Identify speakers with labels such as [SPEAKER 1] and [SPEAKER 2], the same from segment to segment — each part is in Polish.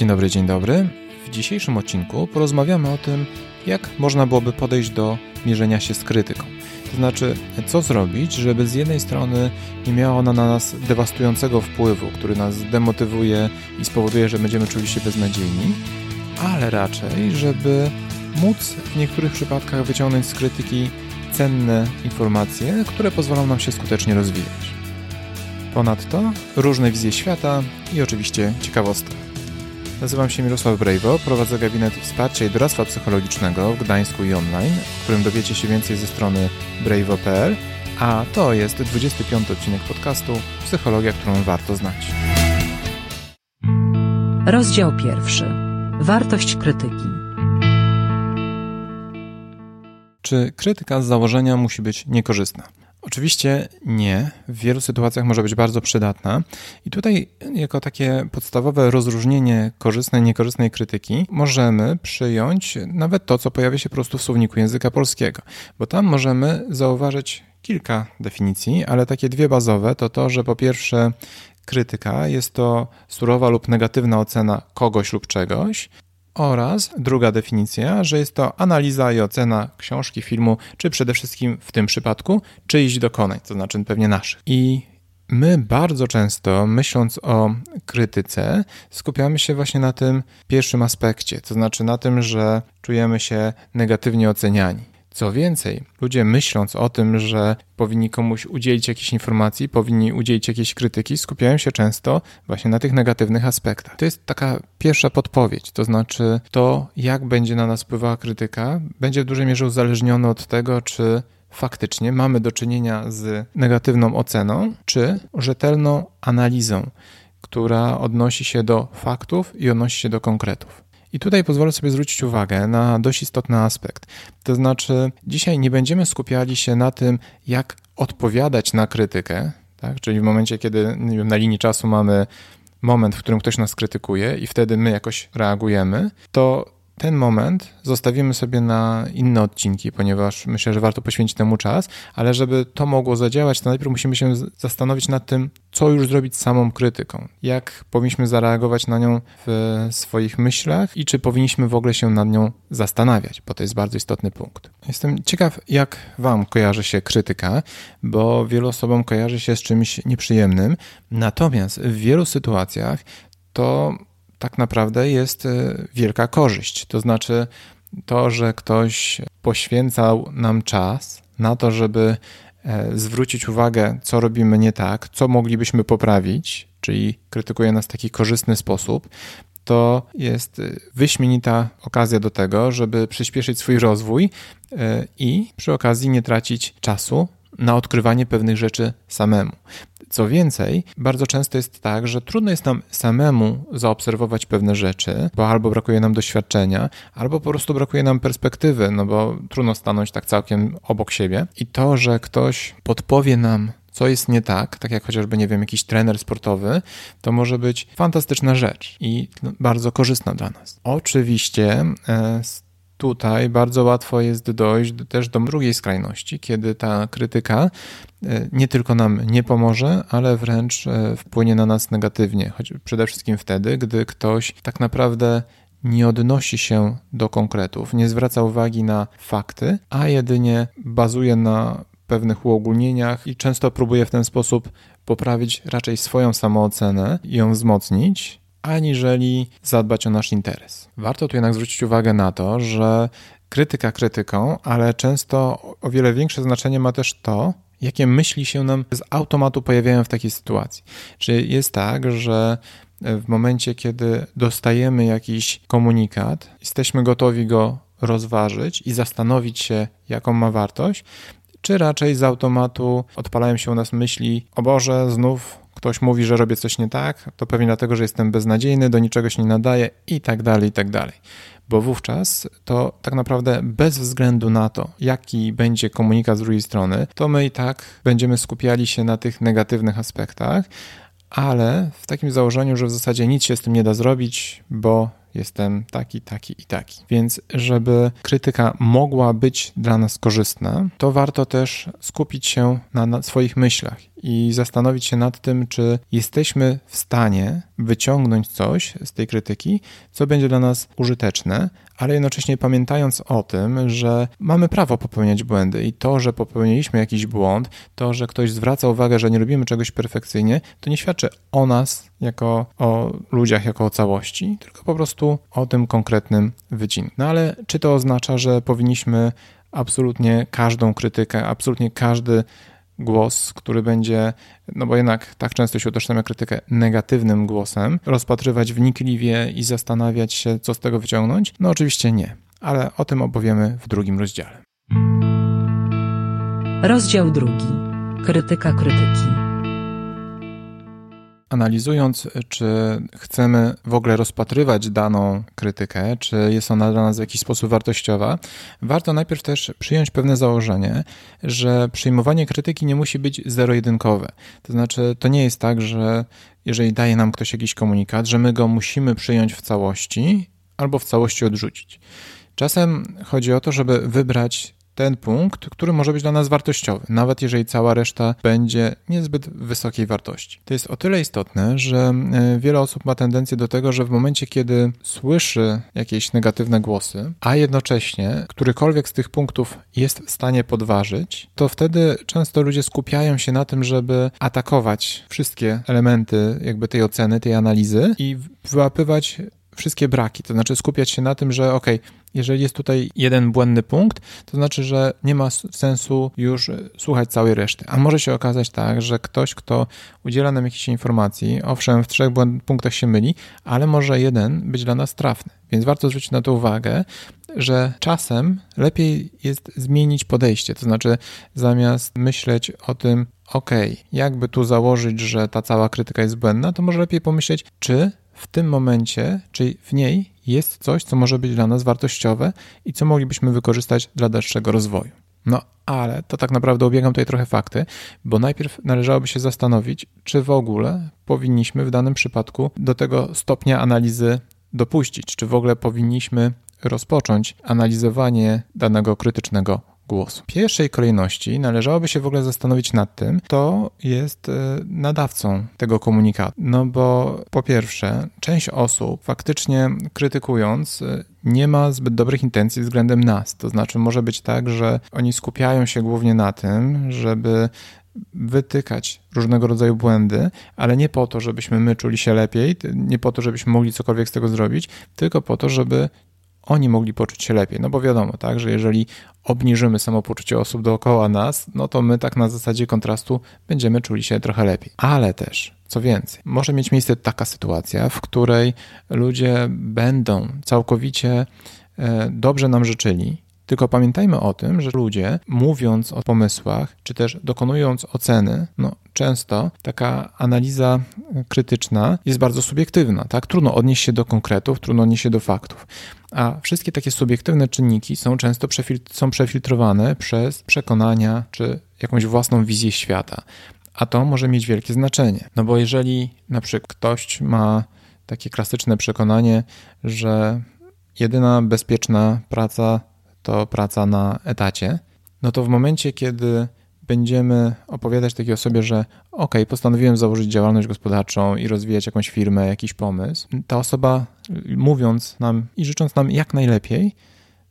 [SPEAKER 1] Dzień dobry, dzień dobry. W dzisiejszym odcinku porozmawiamy o tym, jak można byłoby podejść do mierzenia się z krytyką. To znaczy, co zrobić, żeby z jednej strony nie miało ona na nas dewastującego wpływu, który nas demotywuje i spowoduje, że będziemy czuli się beznadziejni, ale raczej, żeby móc w niektórych przypadkach wyciągnąć z krytyki cenne informacje, które pozwolą nam się skutecznie rozwijać. Ponadto różne wizje świata i oczywiście ciekawostka. Nazywam się Mirosław Brejwo, prowadzę gabinet wsparcia i doradztwa psychologicznego w Gdańsku i online, w którym dowiecie się więcej ze strony brejwo.pl, a to jest 25 odcinek podcastu Psychologia, którą warto znać.
[SPEAKER 2] Rozdział pierwszy. Wartość krytyki.
[SPEAKER 1] Czy krytyka z założenia musi być niekorzystna? Oczywiście nie. W wielu sytuacjach może być bardzo przydatna. I tutaj, jako takie podstawowe rozróżnienie korzystnej niekorzystnej krytyki, możemy przyjąć nawet to, co pojawia się po prostu w słowniku języka polskiego, bo tam możemy zauważyć kilka definicji, ale takie dwie bazowe to to, że po pierwsze krytyka jest to surowa lub negatywna ocena kogoś lub czegoś, oraz druga definicja, że jest to analiza i ocena książki, filmu, czy przede wszystkim w tym przypadku czyichś dokonań, to znaczy pewnie naszych. I my bardzo często, myśląc o krytyce, skupiamy się właśnie na tym pierwszym aspekcie, to znaczy na tym, że czujemy się negatywnie oceniani. Co więcej, ludzie myśląc o tym, że powinni komuś udzielić jakiejś informacji, powinni udzielić jakiejś krytyki, skupiają się często właśnie na tych negatywnych aspektach. To jest taka pierwsza podpowiedź, to znaczy to, jak będzie na nas wpływała krytyka, będzie w dużej mierze uzależnione od tego, czy faktycznie mamy do czynienia z negatywną oceną, czy rzetelną analizą, która odnosi się do faktów i odnosi się do konkretów. I tutaj pozwolę sobie zwrócić uwagę na dość istotny aspekt. To znaczy, dzisiaj nie będziemy skupiali się na tym, jak odpowiadać na krytykę, tak? czyli w momencie, kiedy wiem, na linii czasu mamy moment, w którym ktoś nas krytykuje i wtedy my jakoś reagujemy, to ten moment zostawimy sobie na inne odcinki, ponieważ myślę, że warto poświęcić temu czas, ale żeby to mogło zadziałać, to najpierw musimy się zastanowić nad tym, co już zrobić z samą krytyką, jak powinniśmy zareagować na nią w swoich myślach i czy powinniśmy w ogóle się nad nią zastanawiać, bo to jest bardzo istotny punkt. Jestem ciekaw, jak Wam kojarzy się krytyka, bo wielu osobom kojarzy się z czymś nieprzyjemnym, natomiast w wielu sytuacjach to tak naprawdę jest e, wielka korzyść. To znaczy to, że ktoś poświęcał nam czas na to, żeby e, zwrócić uwagę, co robimy nie tak, co moglibyśmy poprawić, czyli krytykuje nas w taki korzystny sposób, to jest e, wyśmienita okazja do tego, żeby przyspieszyć swój rozwój i przy okazji nie tracić czasu na odkrywanie pewnych rzeczy samemu. Co więcej, bardzo często jest tak, że trudno jest nam samemu zaobserwować pewne rzeczy, bo albo brakuje nam doświadczenia, albo po prostu brakuje nam perspektywy, no bo trudno stanąć tak całkiem obok siebie. I to, że ktoś podpowie nam co jest nie tak, tak jak chociażby, nie wiem, jakiś trener sportowy, to może być fantastyczna rzecz i bardzo korzystna dla nas. Oczywiście e, tutaj bardzo łatwo jest dojść też do drugiej skrajności, kiedy ta krytyka e, nie tylko nam nie pomoże, ale wręcz e, wpłynie na nas negatywnie, choć przede wszystkim wtedy, gdy ktoś tak naprawdę nie odnosi się do konkretów, nie zwraca uwagi na fakty, a jedynie bazuje na pewnych uogólnieniach i często próbuje w ten sposób poprawić raczej swoją samoocenę i ją wzmocnić, aniżeli zadbać o nasz interes. Warto tu jednak zwrócić uwagę na to, że krytyka krytyką, ale często o wiele większe znaczenie ma też to, jakie myśli się nam z automatu pojawiają w takiej sytuacji. Czy jest tak, że w momencie, kiedy dostajemy jakiś komunikat, jesteśmy gotowi go rozważyć i zastanowić się, jaką ma wartość, czy raczej z automatu odpalają się u nas myśli: O Boże, znów ktoś mówi, że robię coś nie tak, to pewnie dlatego, że jestem beznadziejny, do niczego się nie nadaje i tak dalej, i tak dalej. Bo wówczas to tak naprawdę bez względu na to, jaki będzie komunikat z drugiej strony, to my i tak będziemy skupiali się na tych negatywnych aspektach, ale w takim założeniu, że w zasadzie nic się z tym nie da zrobić, bo jestem taki, taki i taki. Więc, żeby krytyka mogła być dla nas korzystna, to warto też skupić się na, na swoich myślach i zastanowić się nad tym, czy jesteśmy w stanie wyciągnąć coś z tej krytyki, co będzie dla nas użyteczne, ale jednocześnie pamiętając o tym, że mamy prawo popełniać błędy i to, że popełniliśmy jakiś błąd, to, że ktoś zwraca uwagę, że nie robimy czegoś perfekcyjnie, to nie świadczy o nas jako o ludziach, jako o całości, tylko po prostu o tym konkretnym wycinku. No ale czy to oznacza, że powinniśmy absolutnie każdą krytykę, absolutnie każdy głos, który będzie, no bo jednak tak często się utożsamia krytykę negatywnym głosem, rozpatrywać wnikliwie i zastanawiać się, co z tego wyciągnąć? No oczywiście nie, ale o tym opowiemy w drugim rozdziale.
[SPEAKER 2] Rozdział drugi. Krytyka krytyki
[SPEAKER 1] analizując, czy chcemy w ogóle rozpatrywać daną krytykę, czy jest ona dla nas w jakiś sposób wartościowa, warto najpierw też przyjąć pewne założenie, że przyjmowanie krytyki nie musi być zero-jedynkowe. To znaczy, to nie jest tak, że jeżeli daje nam ktoś jakiś komunikat, że my go musimy przyjąć w całości albo w całości odrzucić. Czasem chodzi o to, żeby wybrać ten punkt, który może być dla nas wartościowy, nawet jeżeli cała reszta będzie niezbyt wysokiej wartości. To jest o tyle istotne, że e, wiele osób ma tendencję do tego, że w momencie, kiedy słyszy jakieś negatywne głosy, a jednocześnie którykolwiek z tych punktów jest w stanie podważyć, to wtedy często ludzie skupiają się na tym, żeby atakować wszystkie elementy jakby tej oceny, tej analizy i wyłapywać wszystkie braki, to znaczy skupiać się na tym, że ok, jeżeli jest tutaj jeden błędny punkt, to znaczy, że nie ma sensu już e, słuchać całej reszty. A może się okazać tak, że ktoś, kto udziela nam jakiejś informacji, owszem, w trzech punktach się myli, ale może jeden być dla nas trafny. Więc warto zwrócić na to uwagę, że czasem lepiej jest zmienić podejście. To znaczy, zamiast myśleć o tym, ok, jakby tu założyć, że ta cała krytyka jest błędna, to może lepiej pomyśleć, czy w tym momencie, czyli w niej jest coś, co może być dla nas wartościowe i co moglibyśmy wykorzystać dla dalszego rozwoju. No ale to tak naprawdę ubiegam tutaj trochę fakty, bo najpierw należałoby się zastanowić, czy w ogóle powinniśmy w danym przypadku do tego stopnia analizy dopuścić, czy w ogóle powinniśmy rozpocząć analizowanie danego krytycznego głosu. W pierwszej kolejności należałoby się w ogóle zastanowić nad tym, kto jest e, nadawcą tego komunikatu. No bo po pierwsze, część osób faktycznie krytykując e, nie ma zbyt dobrych intencji względem nas. To znaczy może być tak, że oni skupiają się głównie na tym, żeby wytykać różnego rodzaju błędy, ale nie po to, żebyśmy my czuli się lepiej, nie po to, żebyśmy mogli cokolwiek z tego zrobić, tylko po to, żeby oni mogli poczuć się lepiej. No bo wiadomo, tak, że jeżeli obniżymy samopoczucie osób dookoła nas, no to my tak na zasadzie kontrastu będziemy czuli się trochę lepiej. Ale też, co więcej, może mieć miejsce taka sytuacja, w której ludzie będą całkowicie e, dobrze nam życzyli, tylko pamiętajmy o tym, że ludzie, mówiąc o pomysłach, czy też dokonując oceny, no często taka analiza krytyczna jest bardzo subiektywna, tak? Trudno odnieść się do konkretów, trudno odnieść się do faktów. A wszystkie takie subiektywne czynniki są często przefil- są przefiltrowane przez przekonania czy jakąś własną wizję świata. A to może mieć wielkie znaczenie. No bo jeżeli na przykład ktoś ma takie klasyczne przekonanie, że jedyna bezpieczna praca to praca na etacie, no to w momencie, kiedy będziemy opowiadać takiej osobie, że ok, postanowiłem założyć działalność gospodarczą i rozwijać jakąś firmę, jakiś pomysł, ta osoba mówiąc nam i życząc nam jak najlepiej,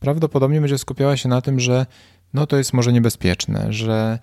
[SPEAKER 1] prawdopodobnie będzie skupiała się na tym, że no to jest może niebezpieczne, że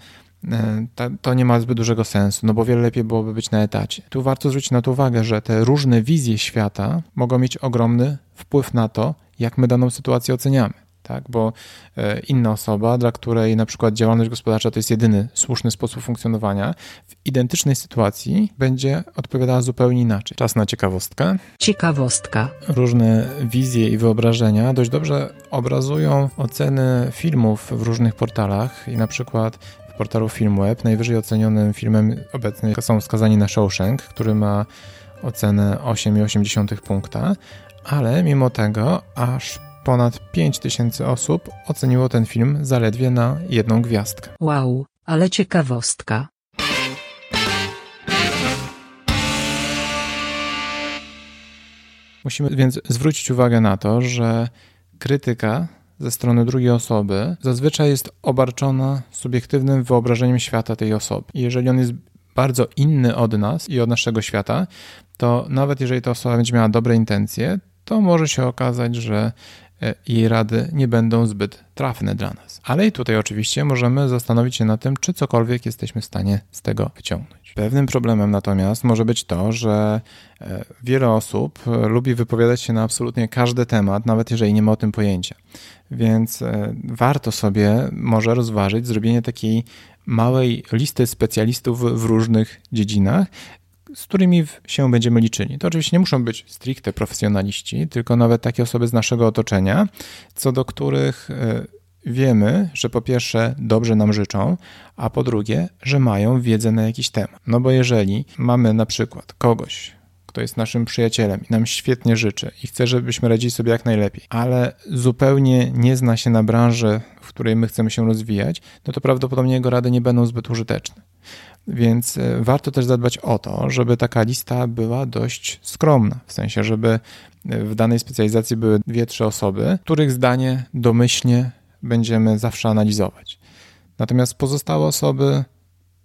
[SPEAKER 1] e, to nie ma zbyt dużego sensu, no bo wiele lepiej byłoby być na etacie. Tu warto zwrócić na to uwagę, że te różne wizje świata mogą mieć ogromny wpływ na to, jak my daną sytuację oceniamy tak? bo e, inna osoba, dla której na przykład działalność gospodarcza to jest jedyny słuszny sposób funkcjonowania, w identycznej sytuacji będzie odpowiadała zupełnie inaczej. Czas na ciekawostkę.
[SPEAKER 2] Ciekawostka.
[SPEAKER 1] Różne wizje i wyobrażenia dość dobrze obrazują oceny filmów w różnych portalach i na przykład w portalu Filmweb najwyżej ocenionym filmem obecnie są Skazani na Shawshank, który ma ocenę 8,8 punkta, ale mimo tego aż ponad 5000 osób oceniło ten film zaledwie na jedną gwiazdkę.
[SPEAKER 2] Wow, ale ciekawostka.
[SPEAKER 1] Musimy więc zwrócić uwagę na to, że krytyka ze strony drugiej osoby zazwyczaj jest obarczona subiektywnym wyobrażeniem świata tej osoby. Jeżeli on jest bardzo inny od nas i od naszego świata, to nawet jeżeli ta osoba będzie miała dobre intencje, to może się okazać, że jej rady nie będą zbyt trafne dla nas. Ale i tutaj oczywiście możemy zastanowić się nad tym, czy cokolwiek jesteśmy w stanie z tego wyciągnąć. Pewnym problemem natomiast może być to, że e, wiele osób e, lubi wypowiadać się na absolutnie każdy temat, nawet jeżeli nie ma o tym pojęcia. Więc warto sobie może rozważyć zrobienie takiej małej listy specjalistów w różnych dziedzinach, z którymi się będziemy liczyli. To oczywiście nie muszą być stricte profesjonaliści, tylko nawet takie osoby z naszego otoczenia, co do których e, wiemy, że po pierwsze dobrze nam życzą, a po drugie, że mają wiedzę na jakiś temat. No bo jeżeli mamy na przykład kogoś, kto jest naszym przyjacielem i nam świetnie życzy i chce, żebyśmy radzili sobie jak najlepiej, ale zupełnie nie zna się na branży, w której my chcemy się rozwijać, no to prawdopodobnie jego rady nie będą zbyt użyteczne. Więc e, warto też zadbać o to, żeby taka lista była dość skromna, w sensie, żeby e, w danej specjalizacji były dwie, trzy osoby, których zdanie domyślnie będziemy zawsze analizować. Natomiast pozostałe osoby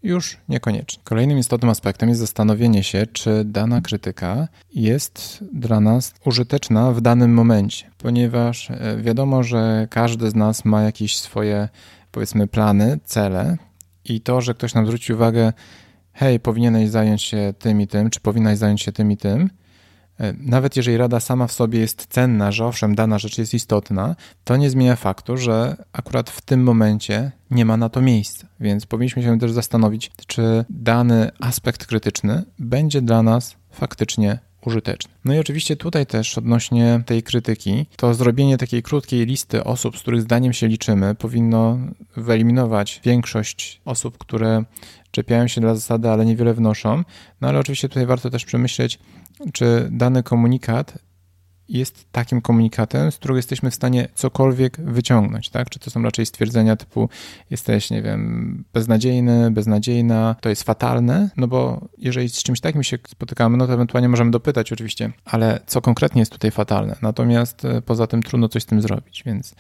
[SPEAKER 1] już niekoniecznie. Kolejnym istotnym aspektem jest zastanowienie się, czy dana krytyka jest dla nas użyteczna w danym momencie, ponieważ e, wiadomo, że każdy z nas ma jakieś swoje, powiedzmy, plany, cele, i to, że ktoś nam zwróci uwagę, hej, powinieneś zająć się tym i tym, czy powinnaś zająć się tym i tym, e, nawet jeżeli rada sama w sobie jest cenna, że owszem, dana rzecz jest istotna, to nie zmienia faktu, że akurat w tym momencie nie ma na to miejsca. Więc powinniśmy się też zastanowić, czy dany aspekt krytyczny będzie dla nas faktycznie użyteczny. No i oczywiście tutaj też odnośnie tej krytyki, to zrobienie takiej krótkiej listy osób, z których zdaniem się liczymy, powinno wyeliminować większość osób, które czepiają się dla zasady, ale niewiele wnoszą. No ale oczywiście tutaj warto też przemyśleć, czy dany komunikat jest takim komunikatem, z którego jesteśmy w stanie cokolwiek wyciągnąć, tak? Czy to są raczej stwierdzenia typu jesteś, nie wiem, beznadziejny, beznadziejna, to jest fatalne, no bo jeżeli z czymś takim się spotykamy, no to ewentualnie możemy dopytać oczywiście, ale co konkretnie jest tutaj fatalne? Natomiast e, poza tym trudno coś z tym zrobić, więc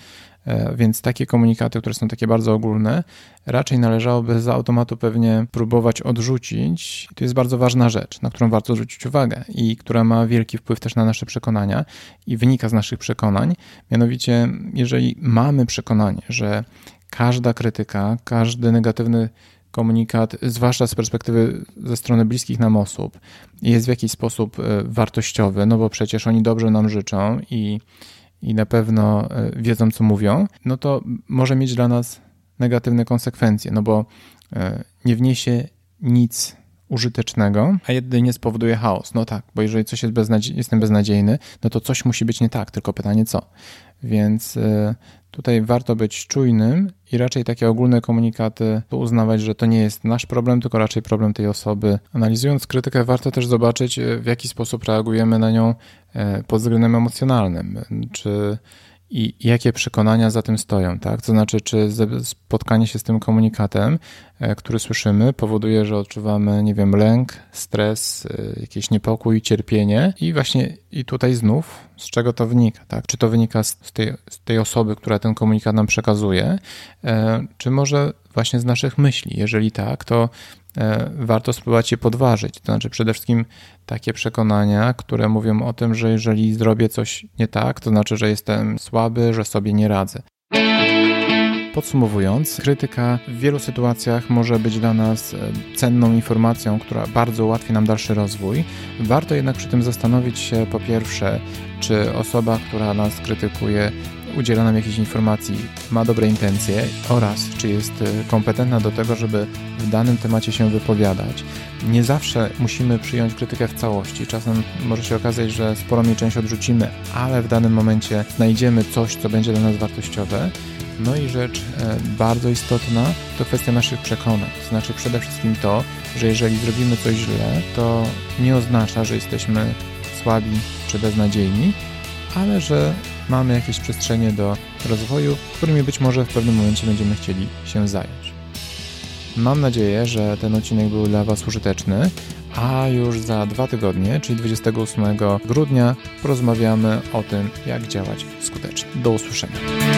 [SPEAKER 1] więc takie komunikaty, które są takie bardzo ogólne, raczej należałoby z automatu pewnie próbować odrzucić. To jest bardzo ważna rzecz, na którą warto zwrócić uwagę i która ma wielki wpływ też na nasze przekonania i wynika z naszych przekonań. Mianowicie, jeżeli mamy przekonanie, że każda krytyka, każdy negatywny komunikat, zwłaszcza z perspektywy ze strony bliskich nam osób, jest w jakiś sposób e, wartościowy, no bo przecież oni dobrze nam życzą i i na pewno e, wiedzą, co mówią, no to może mieć dla nas negatywne konsekwencje, no bo e, nie wniesie nic użytecznego, a jedynie spowoduje chaos. No tak, bo jeżeli coś jest beznadzie jestem beznadziejny, no to coś musi być nie tak, tylko pytanie co. Więc e, tutaj warto być czujnym i raczej takie ogólne komunikaty uznawać, że to nie jest nasz problem, tylko raczej problem tej osoby. Analizując krytykę, warto też zobaczyć, w jaki sposób reagujemy na nią E, pod względem emocjonalnym, czy i jakie przekonania za tym stoją, tak? To znaczy, czy spotkanie się z tym komunikatem, e, który słyszymy, powoduje, że odczuwamy, nie wiem, lęk, stres, e, jakiś niepokój, cierpienie i właśnie i tutaj znów, z czego to wynika, tak? Czy to wynika z tej, z tej osoby, która ten komunikat nam przekazuje, czy może właśnie z naszych myśli? Jeżeli tak, to E, warto spróbować je podważyć. To znaczy przede wszystkim takie przekonania, które mówią o tym, że jeżeli zrobię coś nie tak, to znaczy, że jestem słaby, że sobie nie radzę. Podsumowując, krytyka w wielu sytuacjach może być dla nas e, cenną informacją, która bardzo ułatwi nam dalszy rozwój. Warto jednak przy tym zastanowić się po pierwsze, czy osoba, która nas krytykuje, udziela nam jakiejś informacji, ma dobre intencje oraz czy jest e, kompetentna do tego, żeby w danym temacie się wypowiadać. Nie zawsze musimy przyjąć krytykę w całości. Czasem może się okazać, że sporą jej część odrzucimy, ale w danym momencie znajdziemy coś, co będzie dla nas wartościowe. No i rzecz e, bardzo istotna to kwestia naszych przekonań. Znaczy przede wszystkim to, że jeżeli zrobimy coś źle, to nie oznacza, że jesteśmy słabi czy beznadziejni, ale że mamy jakieś przestrzenie do rozwoju, którymi być może w pewnym momencie będziemy chcieli się zająć. Mam nadzieję, że ten odcinek był dla Was użyteczny, a już za dwa tygodnie, czyli 28 grudnia, porozmawiamy o tym, jak działać skutecznie. Do usłyszenia.